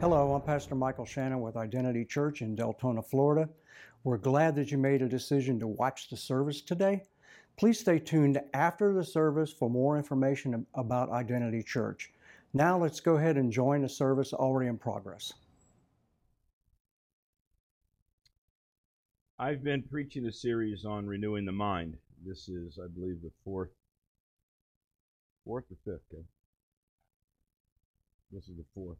Hello, I'm Pastor Michael Shannon with Identity Church in Deltona, Florida. We're glad that you made a decision to watch the service today. Please stay tuned after the service for more information about Identity Church. Now let's go ahead and join the service already in progress. I've been preaching a series on renewing the mind. This is, I believe, the fourth, fourth or fifth. Okay? This is the fourth.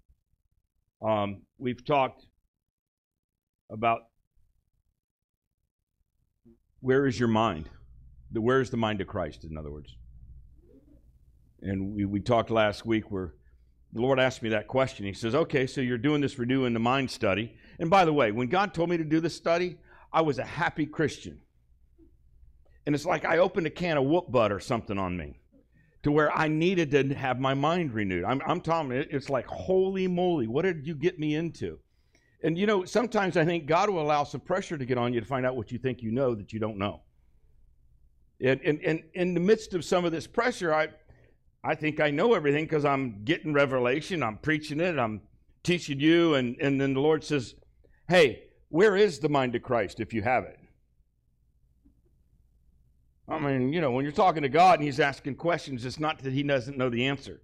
Um, we've talked about where is your mind? The, where is the mind of Christ, in other words? And we, we talked last week where the Lord asked me that question. He says, Okay, so you're doing this renewing the mind study. And by the way, when God told me to do this study, I was a happy Christian. And it's like I opened a can of whoop butt or something on me to where I needed to have my mind renewed. I'm, I'm telling you, it's like, holy moly, what did you get me into? And you know, sometimes I think God will allow some pressure to get on you to find out what you think you know that you don't know. And, and, and in the midst of some of this pressure, I, I think I know everything because I'm getting revelation, I'm preaching it, I'm teaching you, and, and then the Lord says, Hey, where is the mind of Christ if you have it? I mean, you know, when you're talking to God and He's asking questions, it's not that He doesn't know the answer.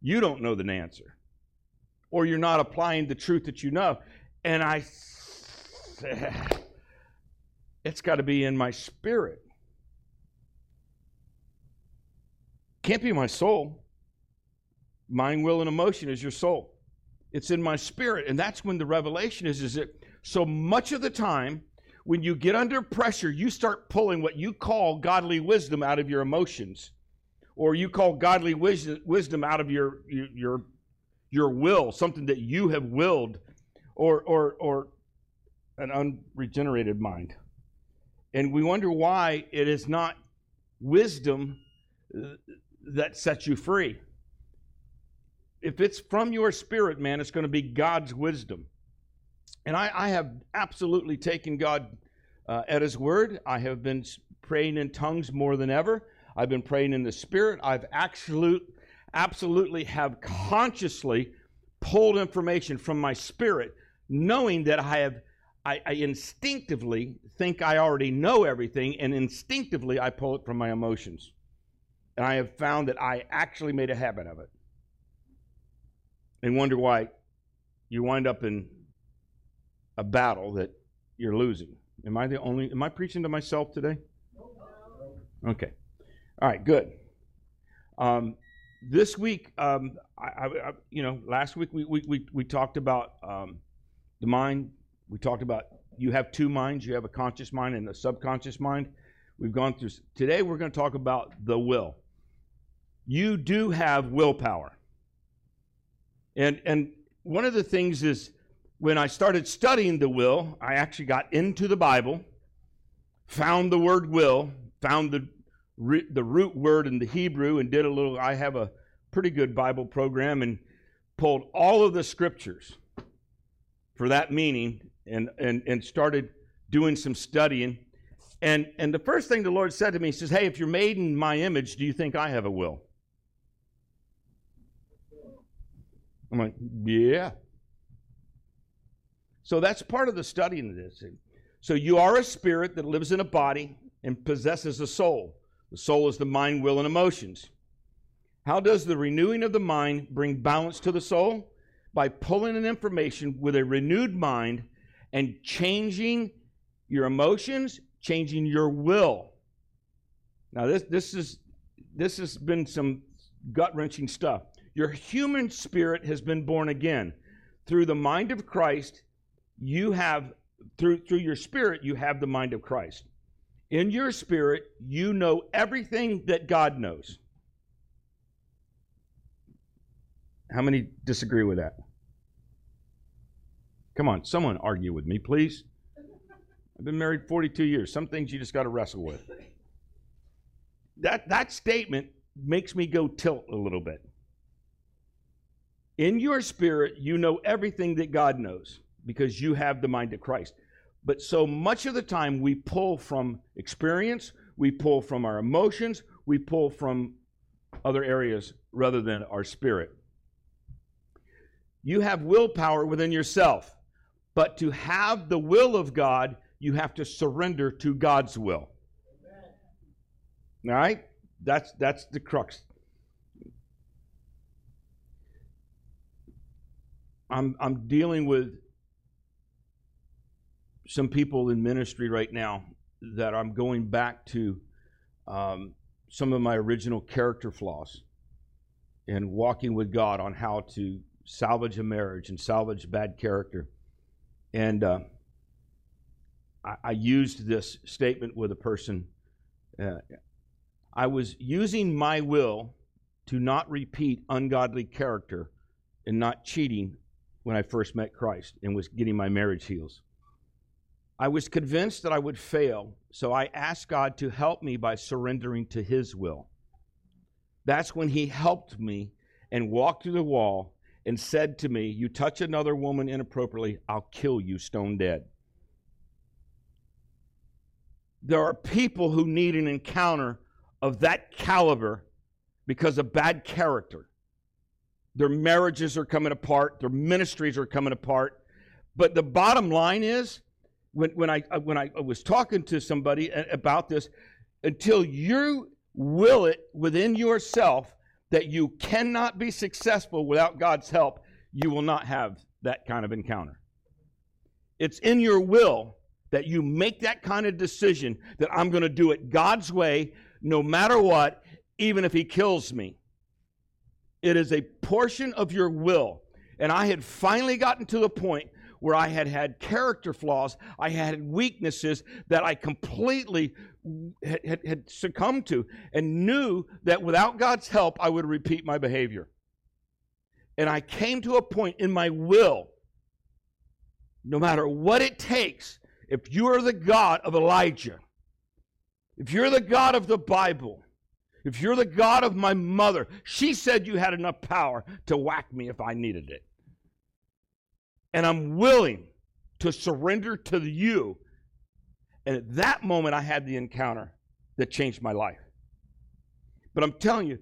You don't know the answer. Or you're not applying the truth that you know. And I, it's got to be in my spirit. Can't be my soul. Mind, will, and emotion is your soul. It's in my spirit. And that's when the revelation is, is that so much of the time, when you get under pressure, you start pulling what you call godly wisdom out of your emotions, or you call godly wisdom out of your your your will, something that you have willed, or or or an unregenerated mind, and we wonder why it is not wisdom uh, that sets you free. If it's from your spirit, man, it's going to be God's wisdom. And I, I have absolutely taken God uh, at His word. I have been praying in tongues more than ever. I've been praying in the Spirit. I've absolute, absolutely have consciously pulled information from my spirit, knowing that I have, I, I instinctively think I already know everything, and instinctively I pull it from my emotions. And I have found that I actually made a habit of it. And wonder why you wind up in a battle that you're losing. Am I the only, am I preaching to myself today? Okay. All right, good. Um, this week, um, I, I, you know, last week we, we, we, we talked about um, the mind. We talked about you have two minds. You have a conscious mind and a subconscious mind. We've gone through. Today, we're going to talk about the will. You do have willpower. And, and one of the things is when I started studying the will, I actually got into the Bible, found the word will, found the, the root word in the Hebrew, and did a little. I have a pretty good Bible program and pulled all of the scriptures for that meaning and, and, and started doing some studying. And, and the first thing the Lord said to me, He says, Hey, if you're made in my image, do you think I have a will? I'm like, Yeah. So that's part of the study in this. So you are a spirit that lives in a body and possesses a soul. The soul is the mind, will, and emotions. How does the renewing of the mind bring balance to the soul? By pulling in information with a renewed mind and changing your emotions, changing your will. Now this this is this has been some gut-wrenching stuff. Your human spirit has been born again through the mind of Christ you have through through your spirit you have the mind of Christ. In your spirit, you know everything that God knows. How many disagree with that? Come on, someone argue with me, please. I've been married 42 years. Some things you just got to wrestle with. That, that statement makes me go tilt a little bit. In your spirit, you know everything that God knows because you have the mind of Christ. But so much of the time we pull from experience, we pull from our emotions, we pull from other areas rather than our spirit. You have willpower within yourself. But to have the will of God, you have to surrender to God's will. All right? That's that's the crux. I'm I'm dealing with some people in ministry right now that I'm going back to um, some of my original character flaws and walking with God on how to salvage a marriage and salvage bad character. And uh, I, I, used this statement with a person. Uh, I was using my will to not repeat ungodly character and not cheating when I first met Christ and was getting my marriage heals. I was convinced that I would fail, so I asked God to help me by surrendering to His will. That's when He helped me and walked through the wall and said to me, You touch another woman inappropriately, I'll kill you stone dead. There are people who need an encounter of that caliber because of bad character. Their marriages are coming apart, their ministries are coming apart. But the bottom line is, when, when, I, uh, when I was talking to somebody uh, about this, until you will it within yourself that you cannot be successful without God's help, you will not have that kind of encounter. It's in your will that you make that kind of decision that I'm going to do it God's way, no matter what, even if He kills me. It is a portion of your will. And I had finally gotten to the point where I had had character flaws, I had weaknesses that I completely had, had, succumbed to, and knew that without God's help, I would repeat my behavior. And I came to a point in my will, no matter what it takes, if you are the God of Elijah, if you're the God of the Bible, if you're the God of my mother, she said you had enough power to whack me if I needed it. And I'm willing to surrender to you. And at that moment, I had the encounter that changed my life. But I'm telling you,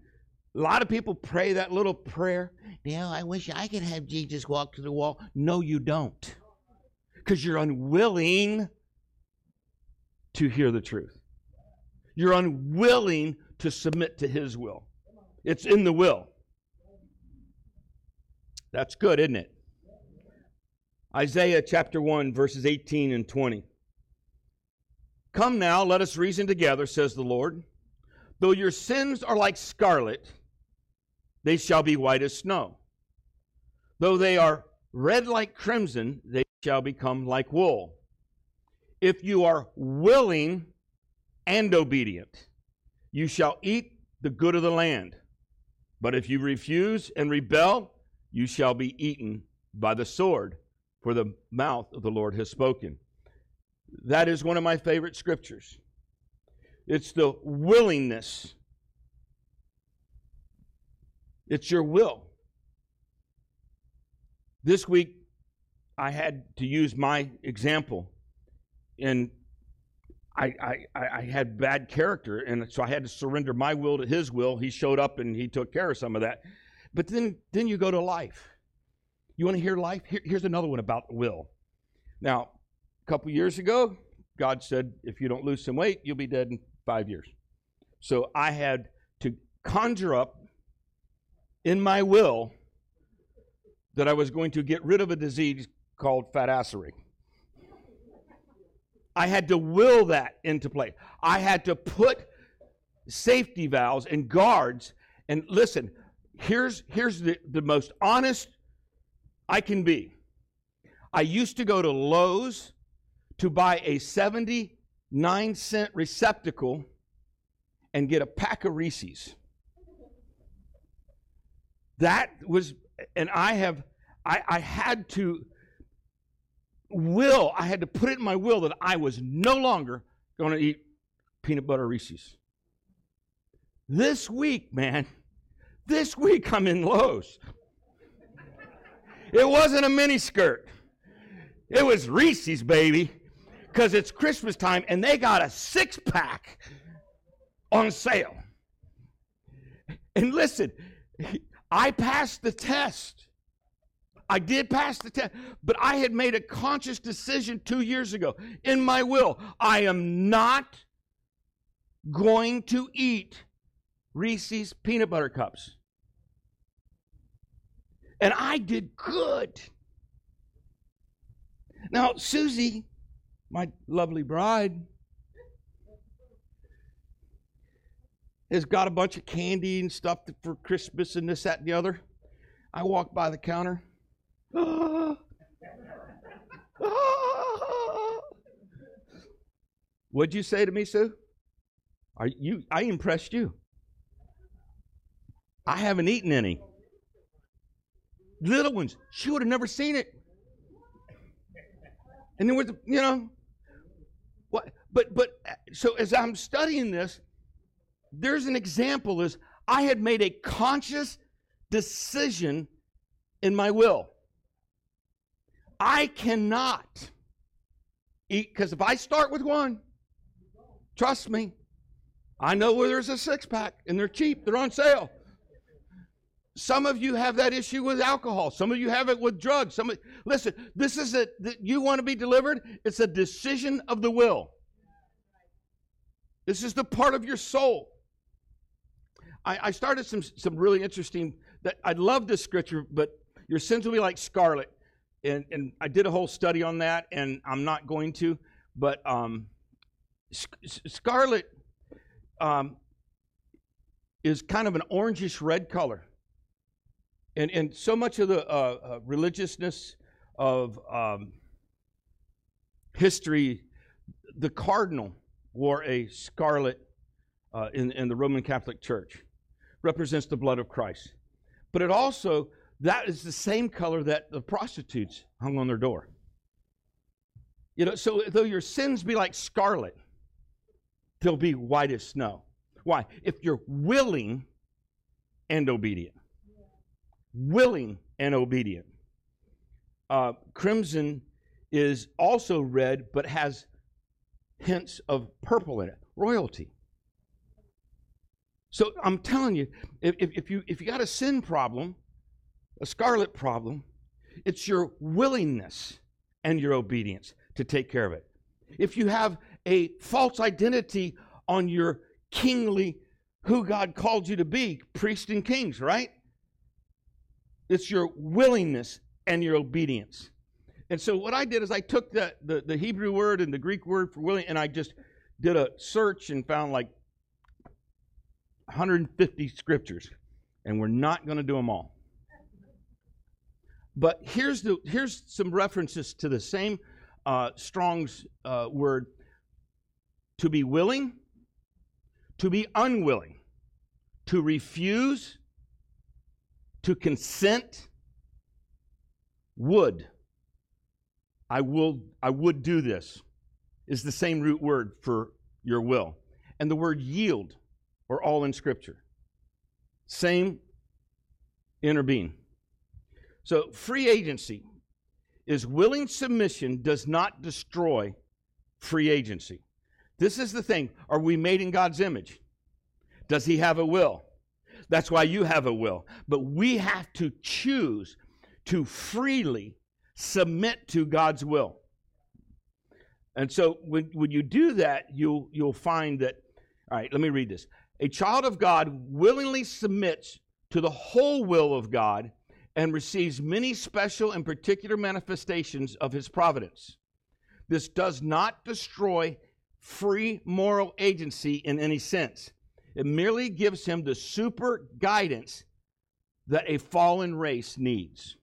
a lot of people pray that little prayer. Now, I wish I could have Jesus walk to the wall. No, you don't. Because you're unwilling to hear the truth. You're unwilling to submit to His will. It's in the will. That's good, isn't it? Isaiah chapter 1, verses 18 and 20. Come now, let us reason together, says the Lord. Though your sins are like scarlet, they shall be white as snow. Though they are red like crimson, they shall become like wool. If you are willing and obedient, you shall eat the good of the land. But if you refuse and rebel, you shall be eaten by the sword, for the mouth of the Lord has spoken. That is one of my favorite scriptures. It's the willingness, it's your will. This week, I had to use my example and I, I, I had bad character, and so I had to surrender my will to his will. He showed up and he took care of some of that. But then, then you go to life. You want to hear life? Here, here's another one about will. Now, a couple years ago, God said, if you don't lose some weight, you'll be dead in five years. So I had to conjure up in my will that I was going to get rid of a disease called fat fatassery. I had to will that into play. I had to put safety valves and guards. And listen, here's, here's the, the most honest I can be. I used to go to Lowe's to buy a 79 cent receptacle and get a pack of Reese's. That was, and I have, I, I had to will, I had to put it in my will that I was no longer going to eat peanut butter Reese's. This week, man, this week I'm in Lowe's. It wasn't a mini skirt. It was Reese's, baby, because it's Christmas time and they got a six pack on sale. And listen, I passed the test. I did pass the test, but I had made a conscious decision two years ago in my will. I am not going to eat Reese's peanut butter cups. And I did good. Now, Susie, my lovely bride, has got a bunch of candy and stuff for Christmas and this, that, and the other. I walk by the counter. What'd you say to me, Sue? Are you I impressed you. I haven't eaten any. Little ones, she would have never seen it. And there was, you know what but but so as I'm studying this, there's an example is I had made a conscious decision in my will. I cannot eat, because if I start with one, trust me, I know where there's a six pack and they're cheap, they're on sale. Some of you have that issue with alcohol. Some of you have it with drugs. Some of, listen, this is a you want to be delivered. It's a decision of the will. This is the part of your soul. I, I started some some really interesting. That I love this scripture, but your sins will be like scarlet and, and I did a whole study on that, and I'm not going to, but um, scarlet um, is kind of an orangish red color. And, and so much of the uh, uh, religiousness of um, history, the cardinal wore a scarlet uh, in, in the Roman Catholic Church, represents the blood of Christ. But it also that is the same color that the prostitutes hung on their door. You know, so though your sins be like scarlet, they'll be white as snow. Why? If you're willing and obedient. Willing and obedient. Uh, crimson is also red, but has hints of purple in it. Royalty. So I'm telling you, if, if, you if you got a sin problem, a scarlet problem, it's your willingness and your obedience to take care of it. If you have a false identity on your kingly, who God called you to be, priest and kings, right? It's your willingness and your obedience. And so what I did is I took the, the, the Hebrew word and the Greek word for willing, and I just did a search and found like 150 scriptures. And we're not going to do them all. But here's, the, here's some references to the same uh, Strong's uh, word to be willing, to be unwilling, to refuse, to consent, would. I will I would do this is the same root word for your will. And the word yield are all in scripture. Same intervene. So, free agency is willing submission does not destroy free agency. This is the thing. Are we made in God's image? Does He have a will? That's why you have a will. But we have to choose to freely submit to God's will. And so when, when you do that, you'll, you'll find that, all right, let me read this. A child of God willingly submits to the whole will of God and receives many special and particular manifestations of his providence. This does not destroy free moral agency in any sense. It merely gives him the super guidance that a fallen race needs.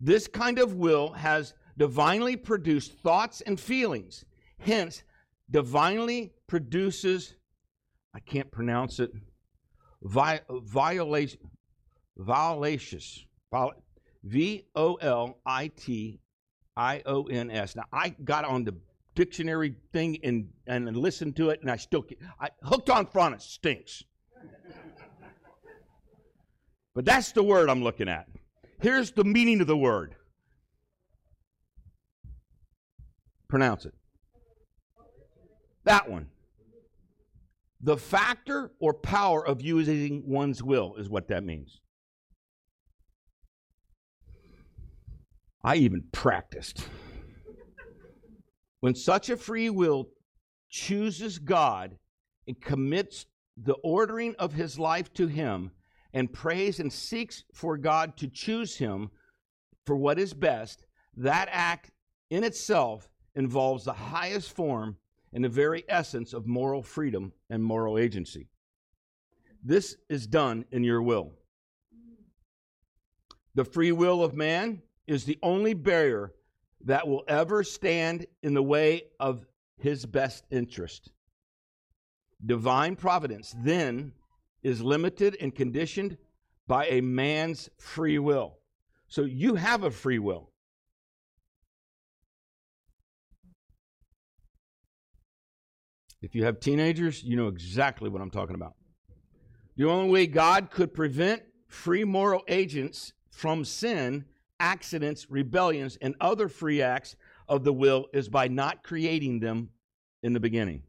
This kind of will has divinely produced thoughts and feelings. Hence, divinely produces, I can't pronounce it, vi- violation, violacious, V O L I T I O N S. Now, I got on the dictionary thing and, and listened to it, and I still I hooked on Phonics stinks. but that's the word I'm looking at. Here's the meaning of the word. Pronounce it. That one. The factor or power of using one's will is what that means. I even practiced. When such a free will chooses God and commits the ordering of his life to him and prays and seeks for God to choose him for what is best, that act in itself involves the highest form and the very essence of moral freedom and moral agency. This is done in your will. The free will of man is the only barrier that will ever stand in the way of his best interest. Divine providence then is limited and conditioned by a man's free will. So you have a free will. If you have teenagers, you know exactly what I'm talking about. The only way God could prevent free moral agents from sin, accidents, rebellions, and other free acts of the will is by not creating them in the beginning.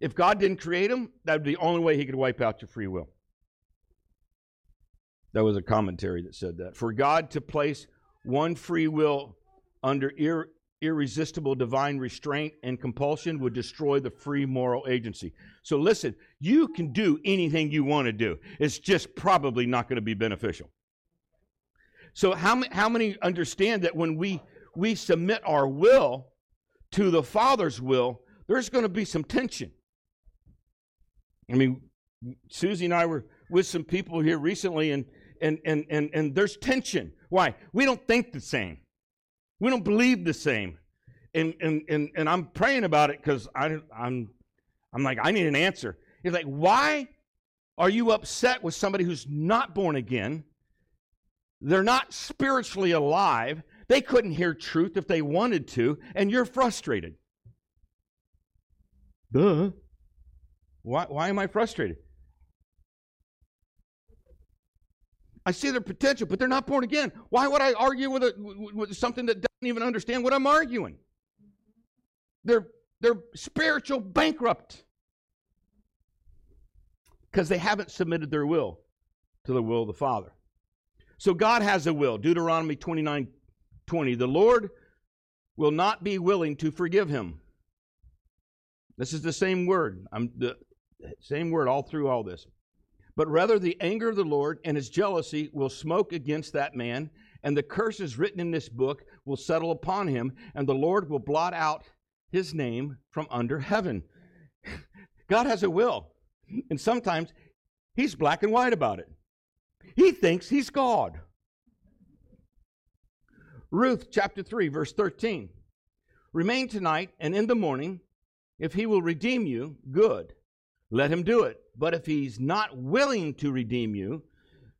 If God didn't create them, that would be the only way He could wipe out your free will. That was a commentary that said that. For God to place one free will under ir- irresistible divine restraint and compulsion would destroy the free moral agency. So listen, you can do anything you want to do. It's just probably not going to be beneficial. So how how many understand that when we we submit our will to the Father's will, there's going to be some tension. I mean, Susie and I were with some people here recently and and and and, and there's tension. Why? We don't think the same. We don't believe the same. And, and, and, and I'm praying about it because I'm, I'm like, I need an answer. He's like, why are you upset with somebody who's not born again? They're not spiritually alive. They couldn't hear truth if they wanted to, and you're frustrated. Duh. Why, why am I frustrated? I see their potential, but they're not born again. Why would I argue with, a, with something that doesn't even understand what I'm arguing? They're, they're spiritual bankrupt because they haven't submitted their will to the will of the Father. So God has a will. Deuteronomy 29 20. The Lord will not be willing to forgive him. This is the same word. I'm the same word all through all this but rather the anger of the Lord and his jealousy will smoke against that man, and the curses written in this book will settle upon him, and the Lord will blot out his name from under heaven. God has a will, and sometimes he's black and white about it. He thinks he's God. Ruth chapter 3, verse 13. Remain tonight, and in the morning, if he will redeem you, good. Let him do it. But if he's not willing to redeem you,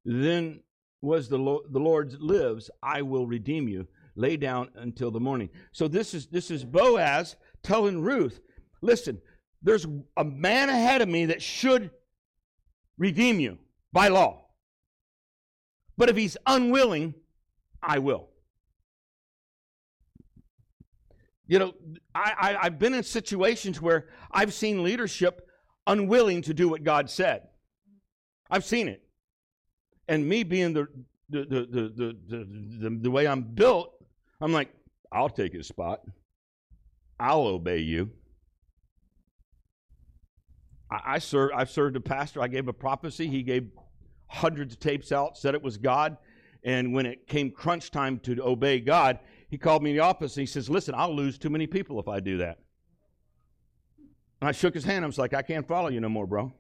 then was the, Lord, the Lord lives, I will redeem you. Lay down until the morning. So this is this is Boaz telling Ruth, listen, there's a man ahead of me that should redeem you by law. But if he's unwilling, I will. You know, I, I, have been in situations where I've seen leadership unwilling to do what God said. I've seen it. And me being the the, the, the, the, the, the way I'm built, I'm like, I'll take his spot. I'll obey you. I, I served, I've served a pastor. I gave a prophecy. He gave hundreds of tapes out, said it was God. And when it came crunch time to obey God, he called me in the office and he says, Listen, I'll lose too many people if I do that. And I shook his hand. I was like, I can't follow you no more, bro.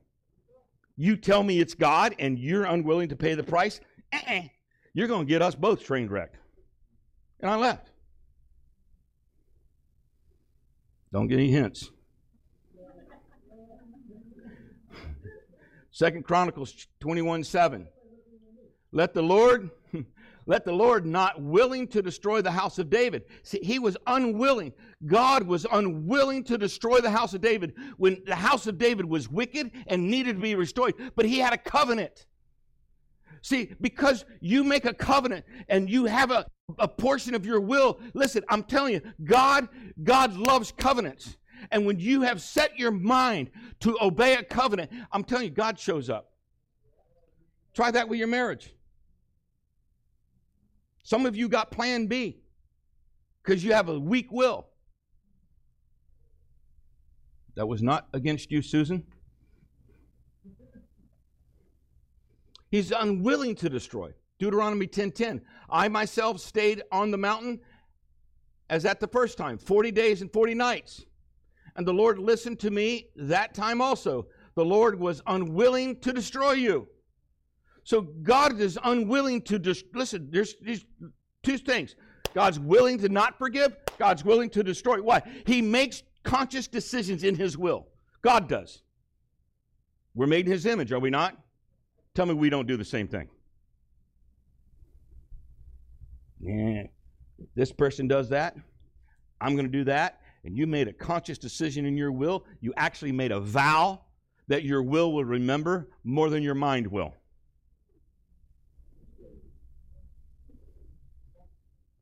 You tell me it's God and you're unwilling to pay the price, uh-uh. you're going to get us both train wrecked. And I left. Don't get any hints. Second Chronicles 21 7. Let the Lord let the Lord not willing to destroy the house of David. See, he was unwilling. God was unwilling to destroy the house of David when the house of David was wicked and needed to be restored. But he had a covenant. See, because you make a covenant and you have a, a portion of your will, listen, I'm telling you, God, God loves covenants. And when you have set your mind to obey a covenant, I'm telling you, God shows up. Try that with your marriage. Some of you got plan B because you have a weak will. That was not against you, Susan. He's unwilling to destroy. Deuteronomy 10:10. I myself stayed on the mountain as at the first time, 40 days and 40 nights. And the Lord listened to me that time also. The Lord was unwilling to destroy you. So God is unwilling to just listen, there's these two things. God's willing to not forgive, God's willing to destroy. Why? He makes conscious decisions in his will. God does. We're made in his image, are we not? Tell me we don't do the same thing. Yeah. This person does that. I'm going to do that. And you made a conscious decision in your will. You actually made a vow that your will will remember more than your mind will.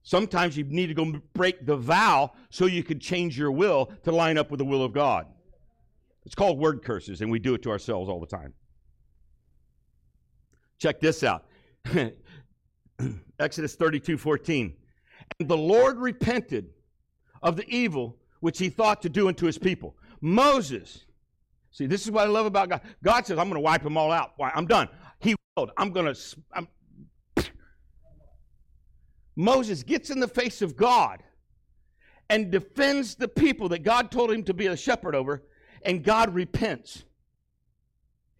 Sometimes you need to go break the vow so you can change your will to line up with the will of God. It's called word curses, and we do it to ourselves all the time. Check this out Exodus 32 14. And the Lord repented of the evil which he thought to do unto his people. Moses, see, this is what I love about God. God says, I'm going to wipe them all out. Why? I'm done. He willed. I'm going to. Moses gets in the face of God and defends the people that God told him to be a shepherd over, and God repents.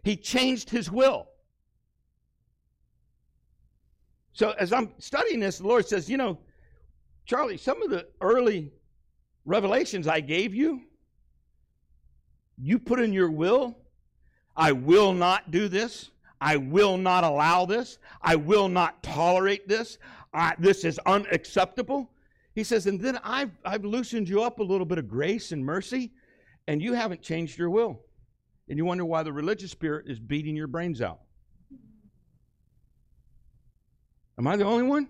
He changed his will. So as I'm studying this, the Lord says, you know, Charlie, some of the early revelations I gave you, you put in your will, I will not do this. I will not allow this. I will not tolerate this. I, this is unacceptable. He says, and then I've, I've loosened you up a little bit of grace and mercy, and you haven't changed your will. And you wonder why the religious spirit is beating your brains out. Am I the only one?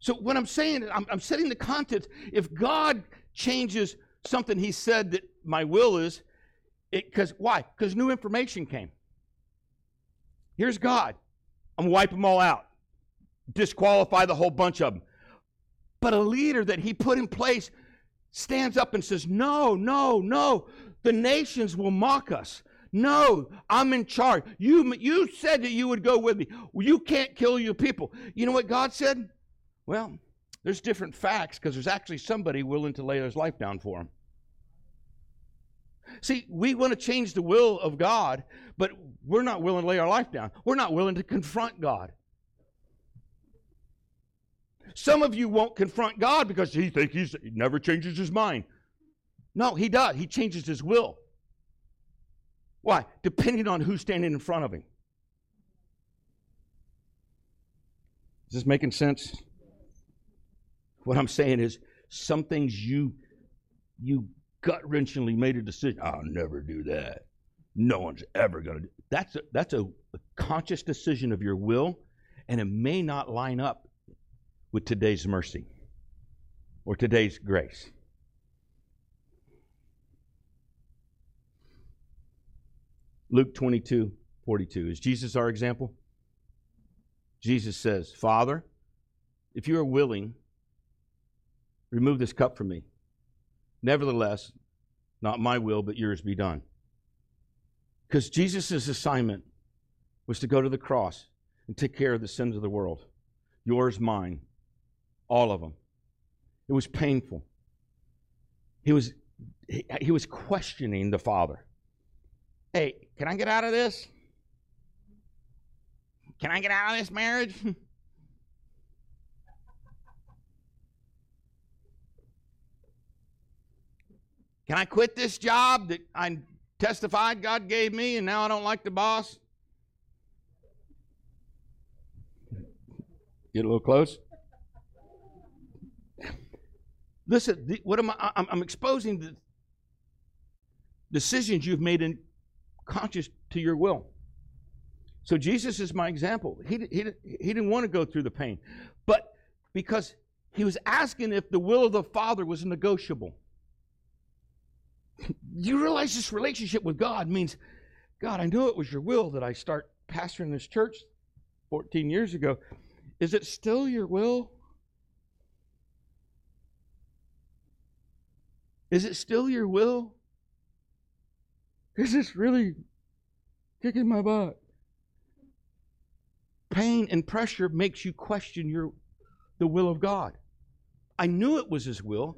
So, what I'm saying, I'm, I'm setting the context. If God changes something He said that my will is, because why? Because new information came. Here's God. I'm to wipe them all out, disqualify the whole bunch of them. But a leader that He put in place stands up and says, No, no, no. The nations will mock us. No, I'm in charge. You, you said that you would go with me. You can't kill your people. You know what God said? Well, there's different facts because there's actually somebody willing to lay his life down for him. See, we want to change the will of God, but we're not willing to lay our life down. We're not willing to confront God. Some of you won't confront God because he thinks he never changes his mind. No, he does. He changes his will. Why? Depending on who's standing in front of him. Is this making sense? What I'm saying is, some things you you gut wrenchingly made a decision. I'll never do that. No one's ever to do. That's a, that's a, a conscious decision of your will, and it may not line up with today's mercy or today's grace. Luke 22, 42. Is Jesus our example? Jesus says, Father, if you are willing, Remove this cup from me. Nevertheless, not my will, but yours be done. Because Jesus' assignment was to go to the cross and take care of the sins of the world yours, mine, all of them. It was painful. He was, he, he was questioning the Father. Hey, can I get out of this? Can I get out of this marriage? Can I quit this job that I testified God gave me and now I don't like the boss? Get a little close. Listen, what am I? I'm, I'm, exposing the decisions you've made in conscious to your will. So Jesus is my example. He, he, he didn't want to go through the pain, but because he was asking if the will of the Father was negotiable you realize this relationship with God means, God, I knew it was your will that I start pastoring this church 14 years ago. Is it still your will? Is it still your will? Is this really kicking my butt? Pain and pressure makes you question your the will of God. I knew it was his will,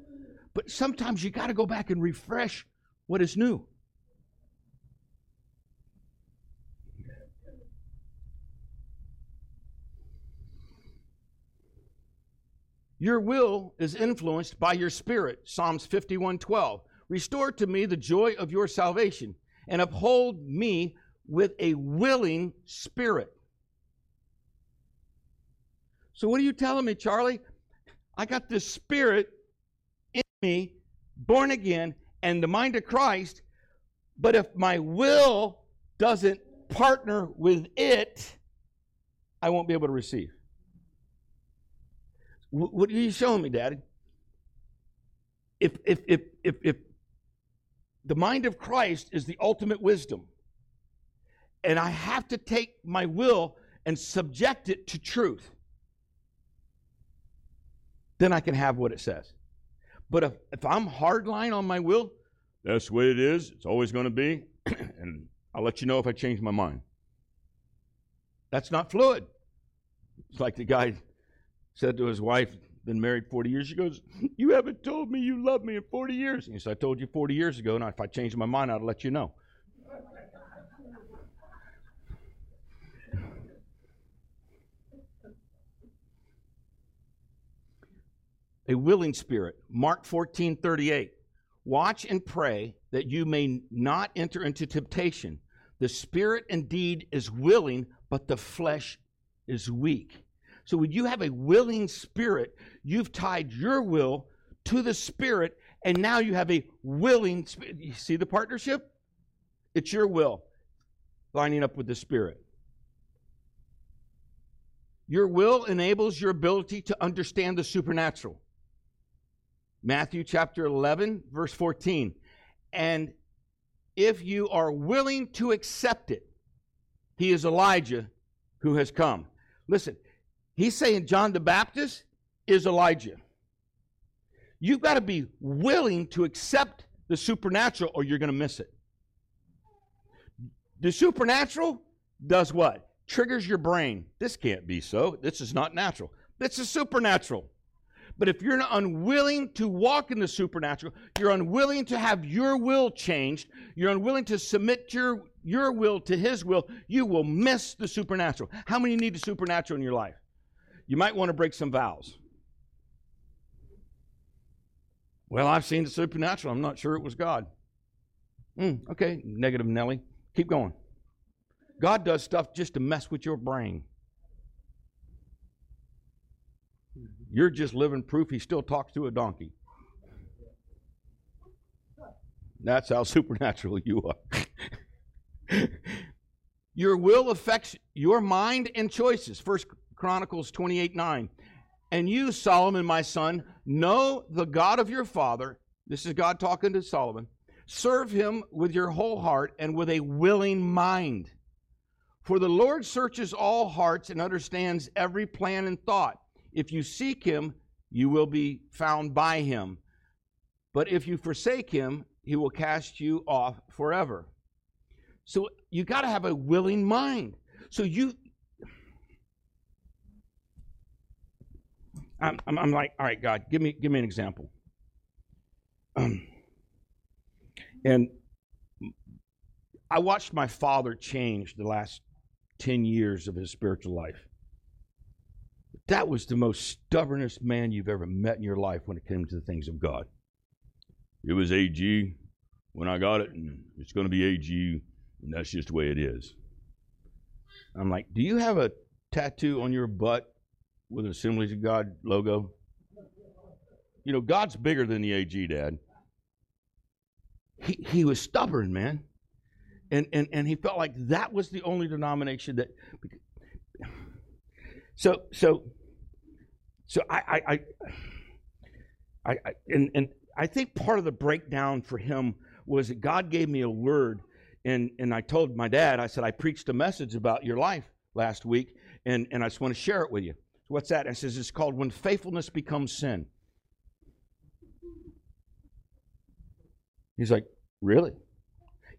but sometimes you got to go back and refresh what is new. Your will is influenced by your spirit. Psalms 51:12. Restore to me the joy of your salvation and uphold me with a willing spirit. So what are you telling me, Charlie? I got this spirit in me, born again, and the mind of Christ, but if my will doesn't partner with it, I won't be able to receive. What are you showing me, Daddy? If, if, if, if, if the mind of Christ is the ultimate wisdom, and I have to take my will and subject it to truth, then I can have what it says. But if, if I'm hardline on my will, that's the way it is, it's always going to be, and I'll let you know if I change my mind. That's not fluid. It's like the guy said to his wife, been married 40 years, she goes, You haven't told me you love me in 40 years. And he said, I told you 40 years ago, and if I change my mind, I'll let you know. A willing spirit. Mark 14, 38. Watch and pray that you may not enter into temptation. The spirit indeed is willing, but the flesh is weak. So when you have a willing spirit, you've tied your will to the spirit, and now you have a willing spirit. You see the partnership? It's your will lining up with the spirit. Your will enables your ability to understand the supernatural. Matthew chapter 11, verse 14. And if you are willing to accept it, he is Elijah who has come. Listen, He's saying John the Baptist is Elijah. You've got to be willing to accept the supernatural or you're going to miss it. The supernatural does what? Triggers your brain. This can't be so. This is not natural. This is supernatural. But if you're unwilling to walk in the supernatural, you're unwilling to have your will changed, you're unwilling to submit your, your will to His will, you will miss the supernatural. How many need the supernatural in your life? you might want to break some vows. Well, I've seen the supernatural. I'm not sure it was God. Mm, okay, negative Nelly. Keep going. God does stuff just to mess with your brain. You're just living proof he still talks to a donkey. That's how supernatural you are. your will affects your mind and choices. First Chronicles 28 9. And you, Solomon, my son, know the God of your father. This is God talking to Solomon. Serve him with your whole heart and with a willing mind. For the Lord searches all hearts and understands every plan and thought. If you seek him, you will be found by him. But if you forsake him, he will cast you off forever. So you got to have a willing mind. So you I'm, I'm, I'm like, all right, God, give me, give me an example. Um, and I watched my father change the last 10 years of his spiritual life. That was the most stubbornest man you've ever met in your life when it came to the things of God. It was AG when I got it, and it's going to be AG, and that's just the way it is. I'm like, do you have a tattoo on your butt with an Assemblies of God logo? You know, God's bigger than the AG, Dad. He, he was stubborn, man. And, and, and he felt like that was the only denomination that. So, so, so I, I, I, I, and, and I think part of the breakdown for him was that God gave me a word, and, and I told my dad, I said, I preached a message about your life last week, and, and I just want to share it with you So What's that? It says it's called when faithfulness becomes sin. He's like, Really?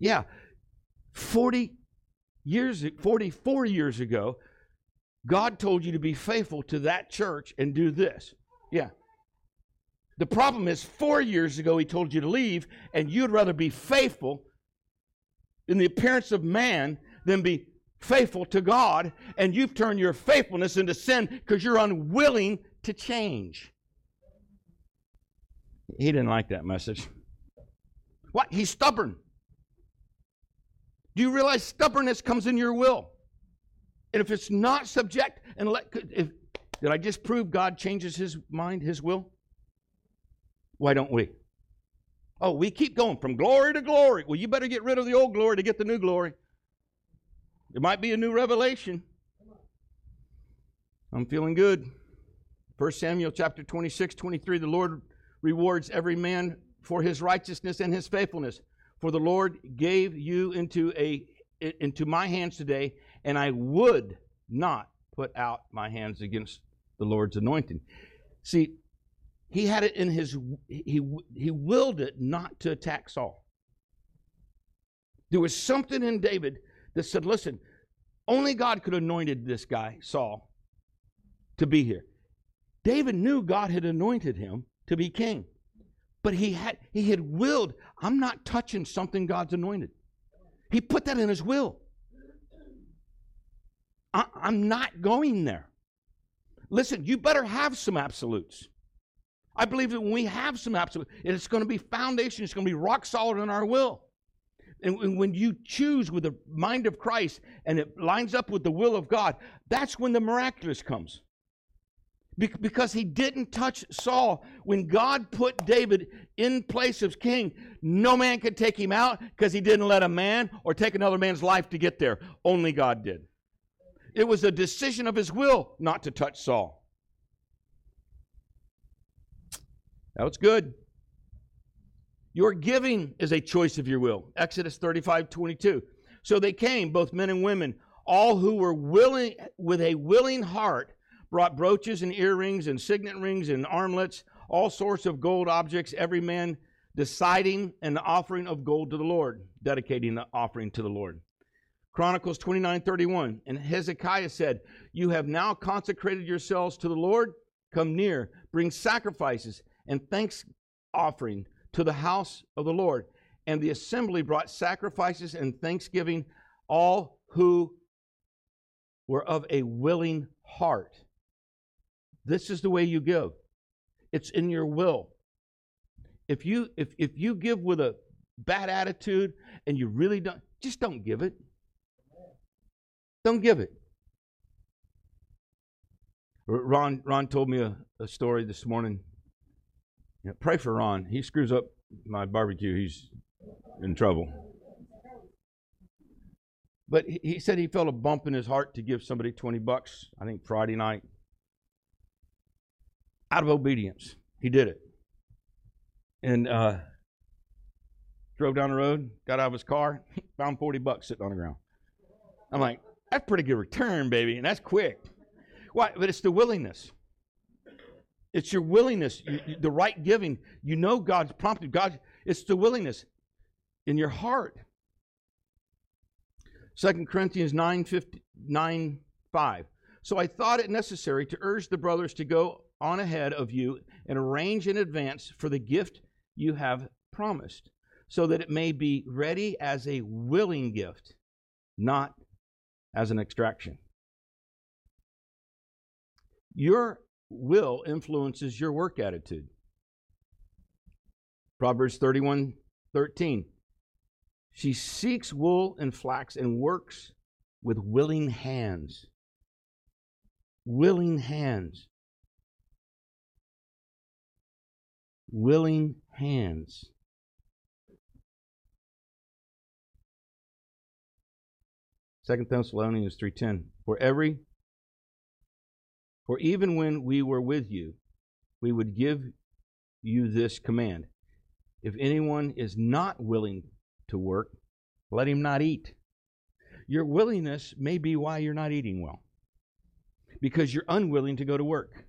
Yeah. 40 years 44 years ago, God told you to be faithful to that church and do this. Yeah. The problem is 4 years ago he told you to leave and you'd rather be faithful in the appearance of man than be faithful to God, and you've turned your faithfulness into sin because you're unwilling to change. He didn't like that message. What? He's stubborn. Do you realize stubbornness comes in your will? And if it's not subject, and let, if, did I just prove God changes his mind, his will? Why don't we? Oh, we keep going from glory to glory. Well, you better get rid of the old glory to get the new glory. It might be a new revelation. I'm feeling good. 1 Samuel chapter 26, 23, the Lord rewards every man for his righteousness and his faithfulness. For the Lord gave you into a into my hands today, and I would not put out my hands against the Lord's anointing. See, he had it in his he he willed it not to attack Saul. There was something in David that said, listen, only God could have anointed this guy, Saul, to be here. David knew God had anointed him to be king. But he had he had willed, I'm not touching something God's anointed. He put that in his will. I, I'm not going there. Listen, you better have some absolutes. I believe that when we have some absolutes, it's going to be foundation, it's going to be rock solid in our will. And when you choose with the mind of Christ and it lines up with the will of God, that's when the miraculous comes because he didn't touch Saul. When God put David in place of king, no man could take him out because he didn't let a man or take another man's life to get there. Only God did. It was a decision of his will not to touch Saul. That was good. Your giving is a choice of your will. Exodus 35 22. So they came, both men and women, all who were willing, with a willing heart brought brooches and earrings and signet rings and armlets, all sorts of gold objects, every man deciding an offering of gold to the Lord, dedicating the offering to the Lord. Chronicles 29 31. And Hezekiah said, You have now consecrated yourselves to the Lord. Come near, bring sacrifices and thanks offering to the house of the Lord. And the assembly brought sacrifices and thanksgiving, all who were of a willing heart. This is the way you give. It's in your will. If you if if you give with a bad attitude and you really don't just don't give it. Don't give it. Ron Ron told me a, a story this morning. Pray for Ron. He screws up my barbecue. He's in trouble. But he said he felt a bump in his heart to give somebody 20 bucks, I think Friday night out of obedience. He did it. And uh, drove down the road, got out of his car, found 40 bucks sitting on the ground. I'm like, that's pretty good return, baby, and that's quick. Why? But it's the willingness. It's your willingness, you, you, the right giving. You know God's prompted. God, it's the willingness in your heart. 2 Corinthians 9, 50, 9 5. So I thought it necessary to urge the brothers to go on ahead of you and arrange in advance for the gift you have promised, so that it may be ready as a willing gift, not as an extraction. Your will influences your work attitude. Proverbs 31 13. She seeks wool and flax and works with willing hands. Willing hands. willing hands. Second Thessalonians 3:10 For every for even when we were with you we would give you this command if anyone is not willing to work let him not eat your willingness may be why you're not eating well because you're unwilling to go to work.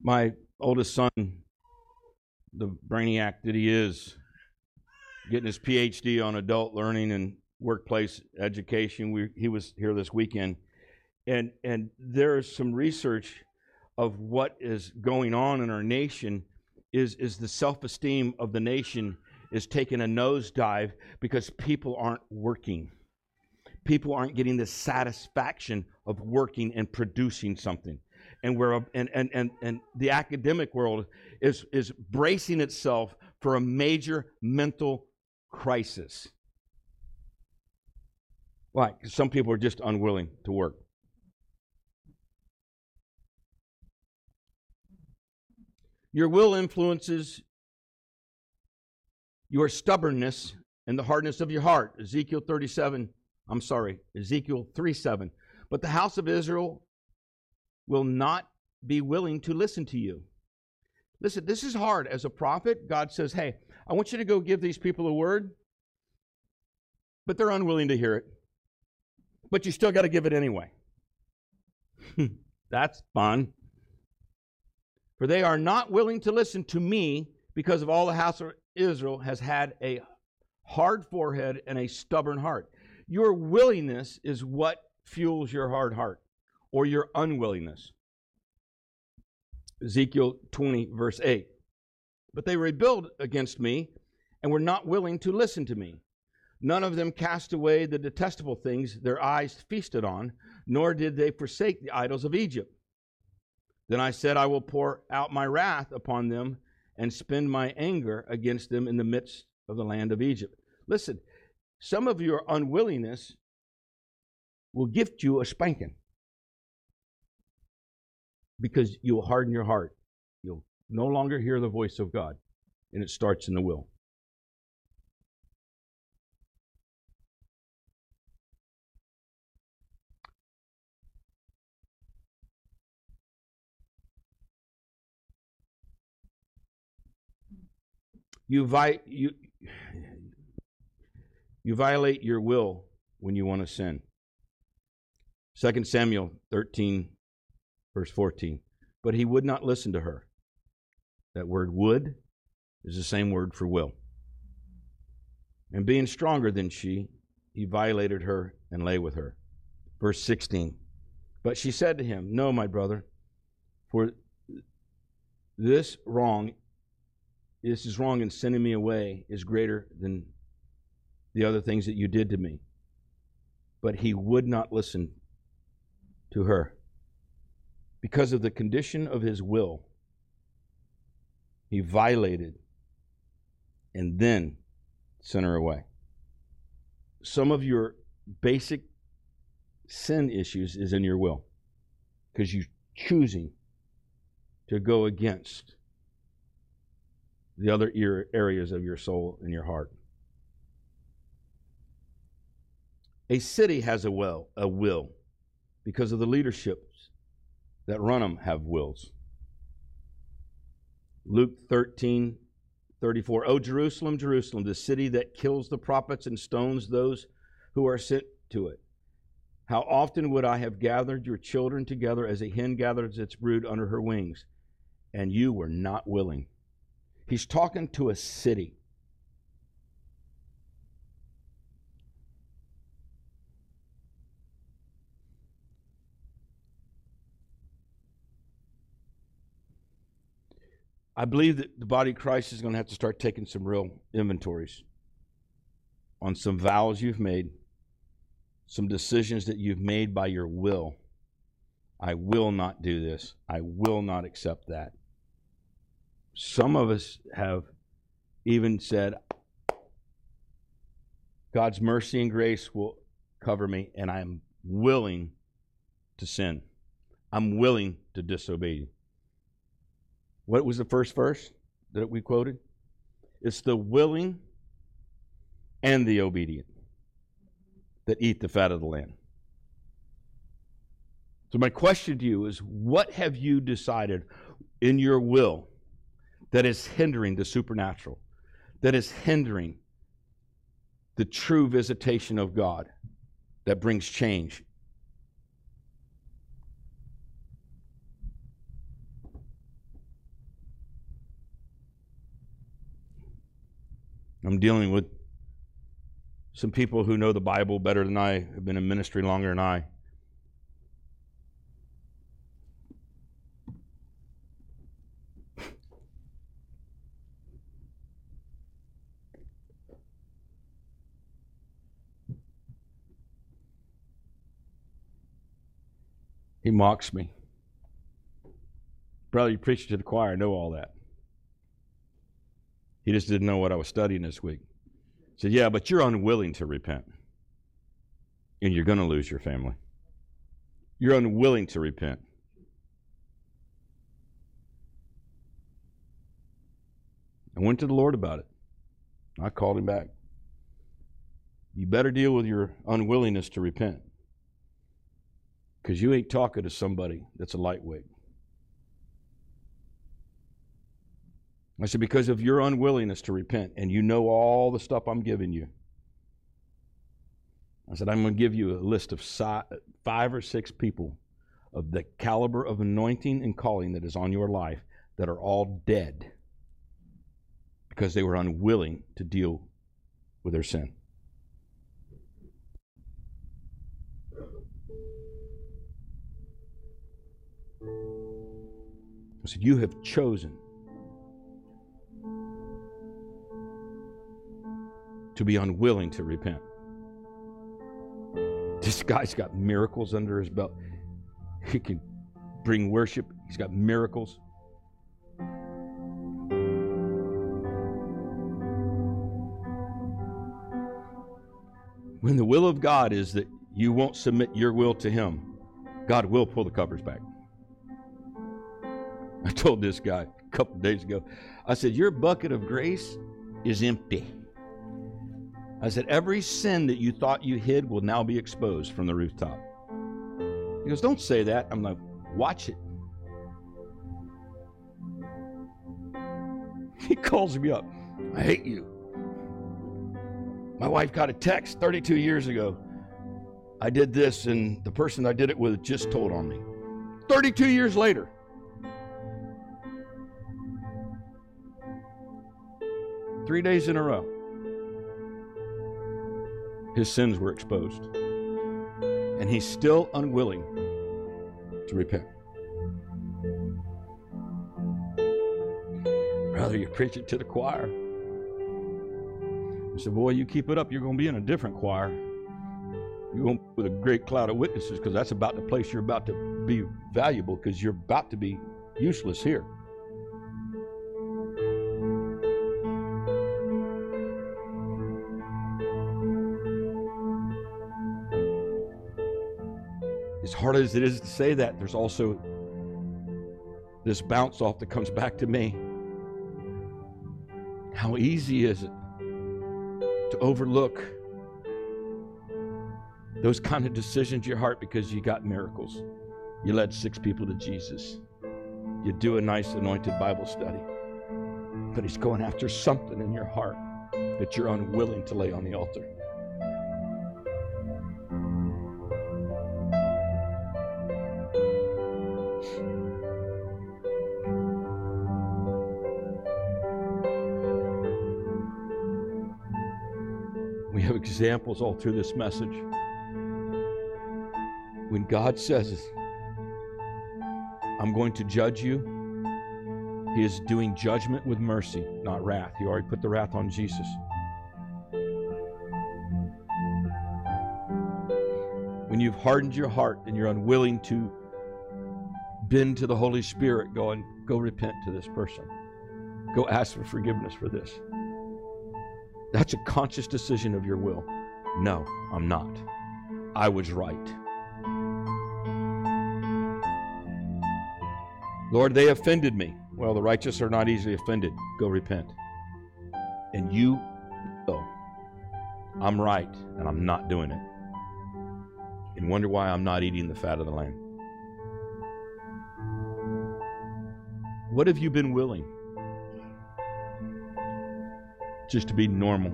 My oldest son, the brainiac that he is, getting his PhD on adult learning and workplace education. We, he was here this weekend, and and there is some research of what is going on in our nation. Is is the self esteem of the nation is taking a nosedive because people aren't working. People aren't getting the satisfaction of working and producing something. And we're and, and, and, and the academic world is, is bracing itself for a major mental crisis. Why? Because some people are just unwilling to work. Your will influences your stubbornness and the hardness of your heart. Ezekiel 37, I'm sorry, Ezekiel 3 7. But the house of Israel will not be willing to listen to you. Listen, this is hard. As a prophet, God says, Hey, I want you to go give these people a word, but they're unwilling to hear it. But you still got to give it anyway. That's fun. For they are not willing to listen to me because of all the house of Israel has had a hard forehead and a stubborn heart. Your willingness is what fuels your hard heart or your unwillingness. Ezekiel 20, verse 8. But they rebelled against me and were not willing to listen to me. None of them cast away the detestable things their eyes feasted on, nor did they forsake the idols of Egypt. Then I said, I will pour out my wrath upon them and spend my anger against them in the midst of the land of Egypt. Listen, some of your unwillingness will gift you a spanking because you'll harden your heart. You'll no longer hear the voice of God, and it starts in the will. You, vi- you, you violate your will when you want to sin. 2 Samuel 13, verse 14. But he would not listen to her. That word would is the same word for will. And being stronger than she, he violated her and lay with her. Verse 16. But she said to him, No, my brother, for this wrong this is wrong in sending me away is greater than the other things that you did to me. But he would not listen to her. Because of the condition of his will, he violated and then sent her away. Some of your basic sin issues is in your will because you're choosing to go against the other areas of your soul and your heart. A city has a will, a will because of the leaderships that run them have wills. Luke 13, 34. O Jerusalem, Jerusalem, the city that kills the prophets and stones those who are sent to it. How often would I have gathered your children together as a hen gathers its brood under her wings, and you were not willing. He's talking to a city. I believe that the body of Christ is going to have to start taking some real inventories on some vows you've made, some decisions that you've made by your will. I will not do this. I will not accept that. Some of us have even said, God's mercy and grace will cover me, and I'm willing to sin. I'm willing to disobey. What was the first verse that we quoted? It's the willing and the obedient that eat the fat of the land. So, my question to you is what have you decided in your will that is hindering the supernatural, that is hindering the true visitation of God. that brings change. I'm dealing with some people who know the Bible better than I, have been in ministry longer than I. He mocks me. Brother, you preach to the choir. I know all that. He just didn't know what I was studying this week. He said, Yeah, but you're unwilling to repent. And you're going to lose your family. You're unwilling to repent. I went to the Lord about it. I called him back. You better deal with your unwillingness to repent. Because you ain't talking to somebody that's a lightweight. I said, because of your unwillingness to repent, and you know all the stuff I'm giving you. I said, I'm going to give you a list of five or six people of the caliber of anointing and calling that is on your life that are all dead because they were unwilling to deal with their sin. I said, You have chosen to be unwilling to repent. This guy's got miracles under his belt. He can bring worship, he's got miracles. When the will of God is that you won't submit your will to Him, God will pull the covers back. I told this guy a couple days ago, I said, Your bucket of grace is empty. I said, Every sin that you thought you hid will now be exposed from the rooftop. He goes, Don't say that. I'm like, Watch it. He calls me up. I hate you. My wife got a text 32 years ago. I did this, and the person I did it with just told on me. 32 years later. Three days in a row, his sins were exposed. And he's still unwilling to repent. Brother, you preach it to the choir. I said, Boy, you keep it up, you're going to be in a different choir. You're going to with a great cloud of witnesses because that's about the place you're about to be valuable because you're about to be useless here. Hard as it is to say that, there's also this bounce off that comes back to me. How easy is it to overlook those kind of decisions in your heart because you got miracles? You led six people to Jesus. You do a nice anointed Bible study. But He's going after something in your heart that you're unwilling to lay on the altar. Examples all through this message. When God says, I'm going to judge you, He is doing judgment with mercy, not wrath. He already put the wrath on Jesus. When you've hardened your heart and you're unwilling to bend to the Holy Spirit, go and go repent to this person. Go ask for forgiveness for this. That's a conscious decision of your will. No, I'm not. I was right. Lord, they offended me. Well, the righteous are not easily offended. Go repent. And you go. I'm right, and I'm not doing it. And wonder why I'm not eating the fat of the land. What have you been willing? just to be normal.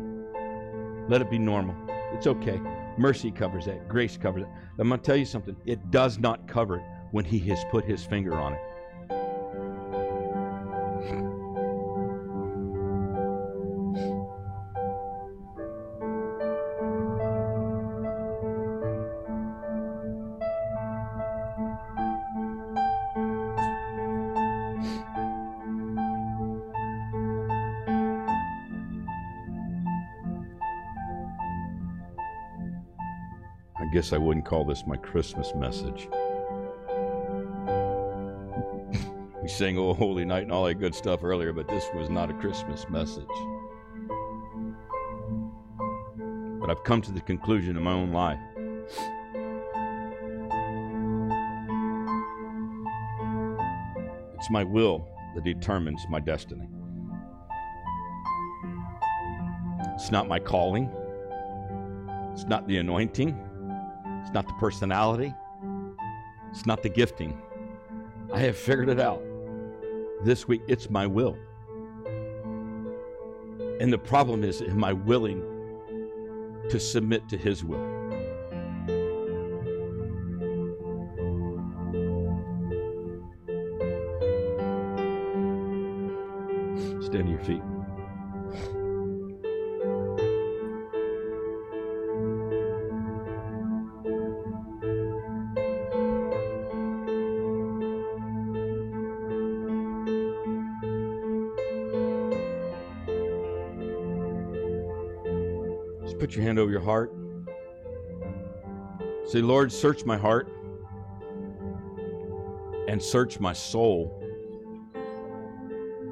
Let it be normal. It's okay. Mercy covers that. Grace covers it. I'm going to tell you something. It does not cover it when He has put His finger on it. Guess I wouldn't call this my Christmas message. we sang Oh Holy Night and all that good stuff earlier, but this was not a Christmas message. But I've come to the conclusion in my own life. It's my will that determines my destiny. It's not my calling. It's not the anointing. It's not the personality. It's not the gifting. I have figured it out. This week, it's my will. And the problem is, am I willing to submit to His will? Say, Lord, search my heart and search my soul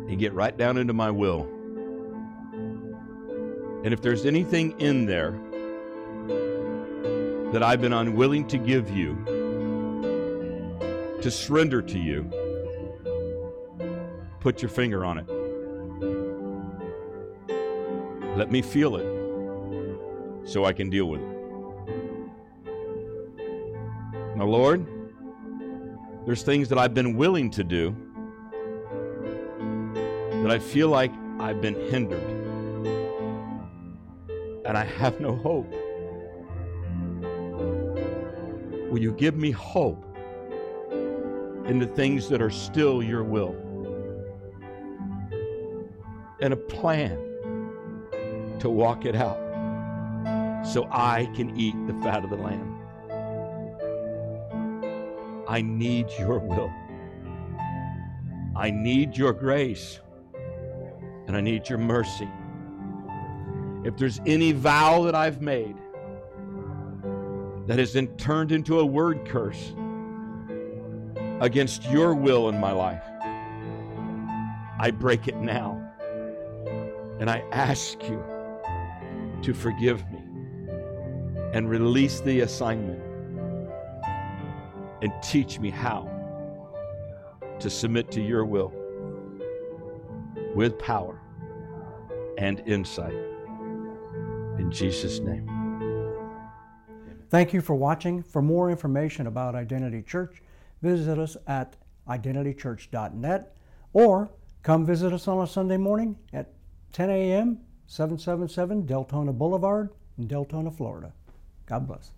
and get right down into my will. And if there's anything in there that I've been unwilling to give you, to surrender to you, put your finger on it. Let me feel it so I can deal with it. Lord, there's things that I've been willing to do that I feel like I've been hindered and I have no hope. Will you give me hope in the things that are still your will and a plan to walk it out so I can eat the fat of the land? I need your will. I need your grace. And I need your mercy. If there's any vow that I've made that has been turned into a word curse against your will in my life, I break it now. And I ask you to forgive me and release the assignment and teach me how to submit to your will with power and insight. In Jesus' name. Thank you for watching. For more information about Identity Church, visit us at identitychurch.net or come visit us on a Sunday morning at 10 a.m., 777 Deltona Boulevard in Deltona, Florida. God bless.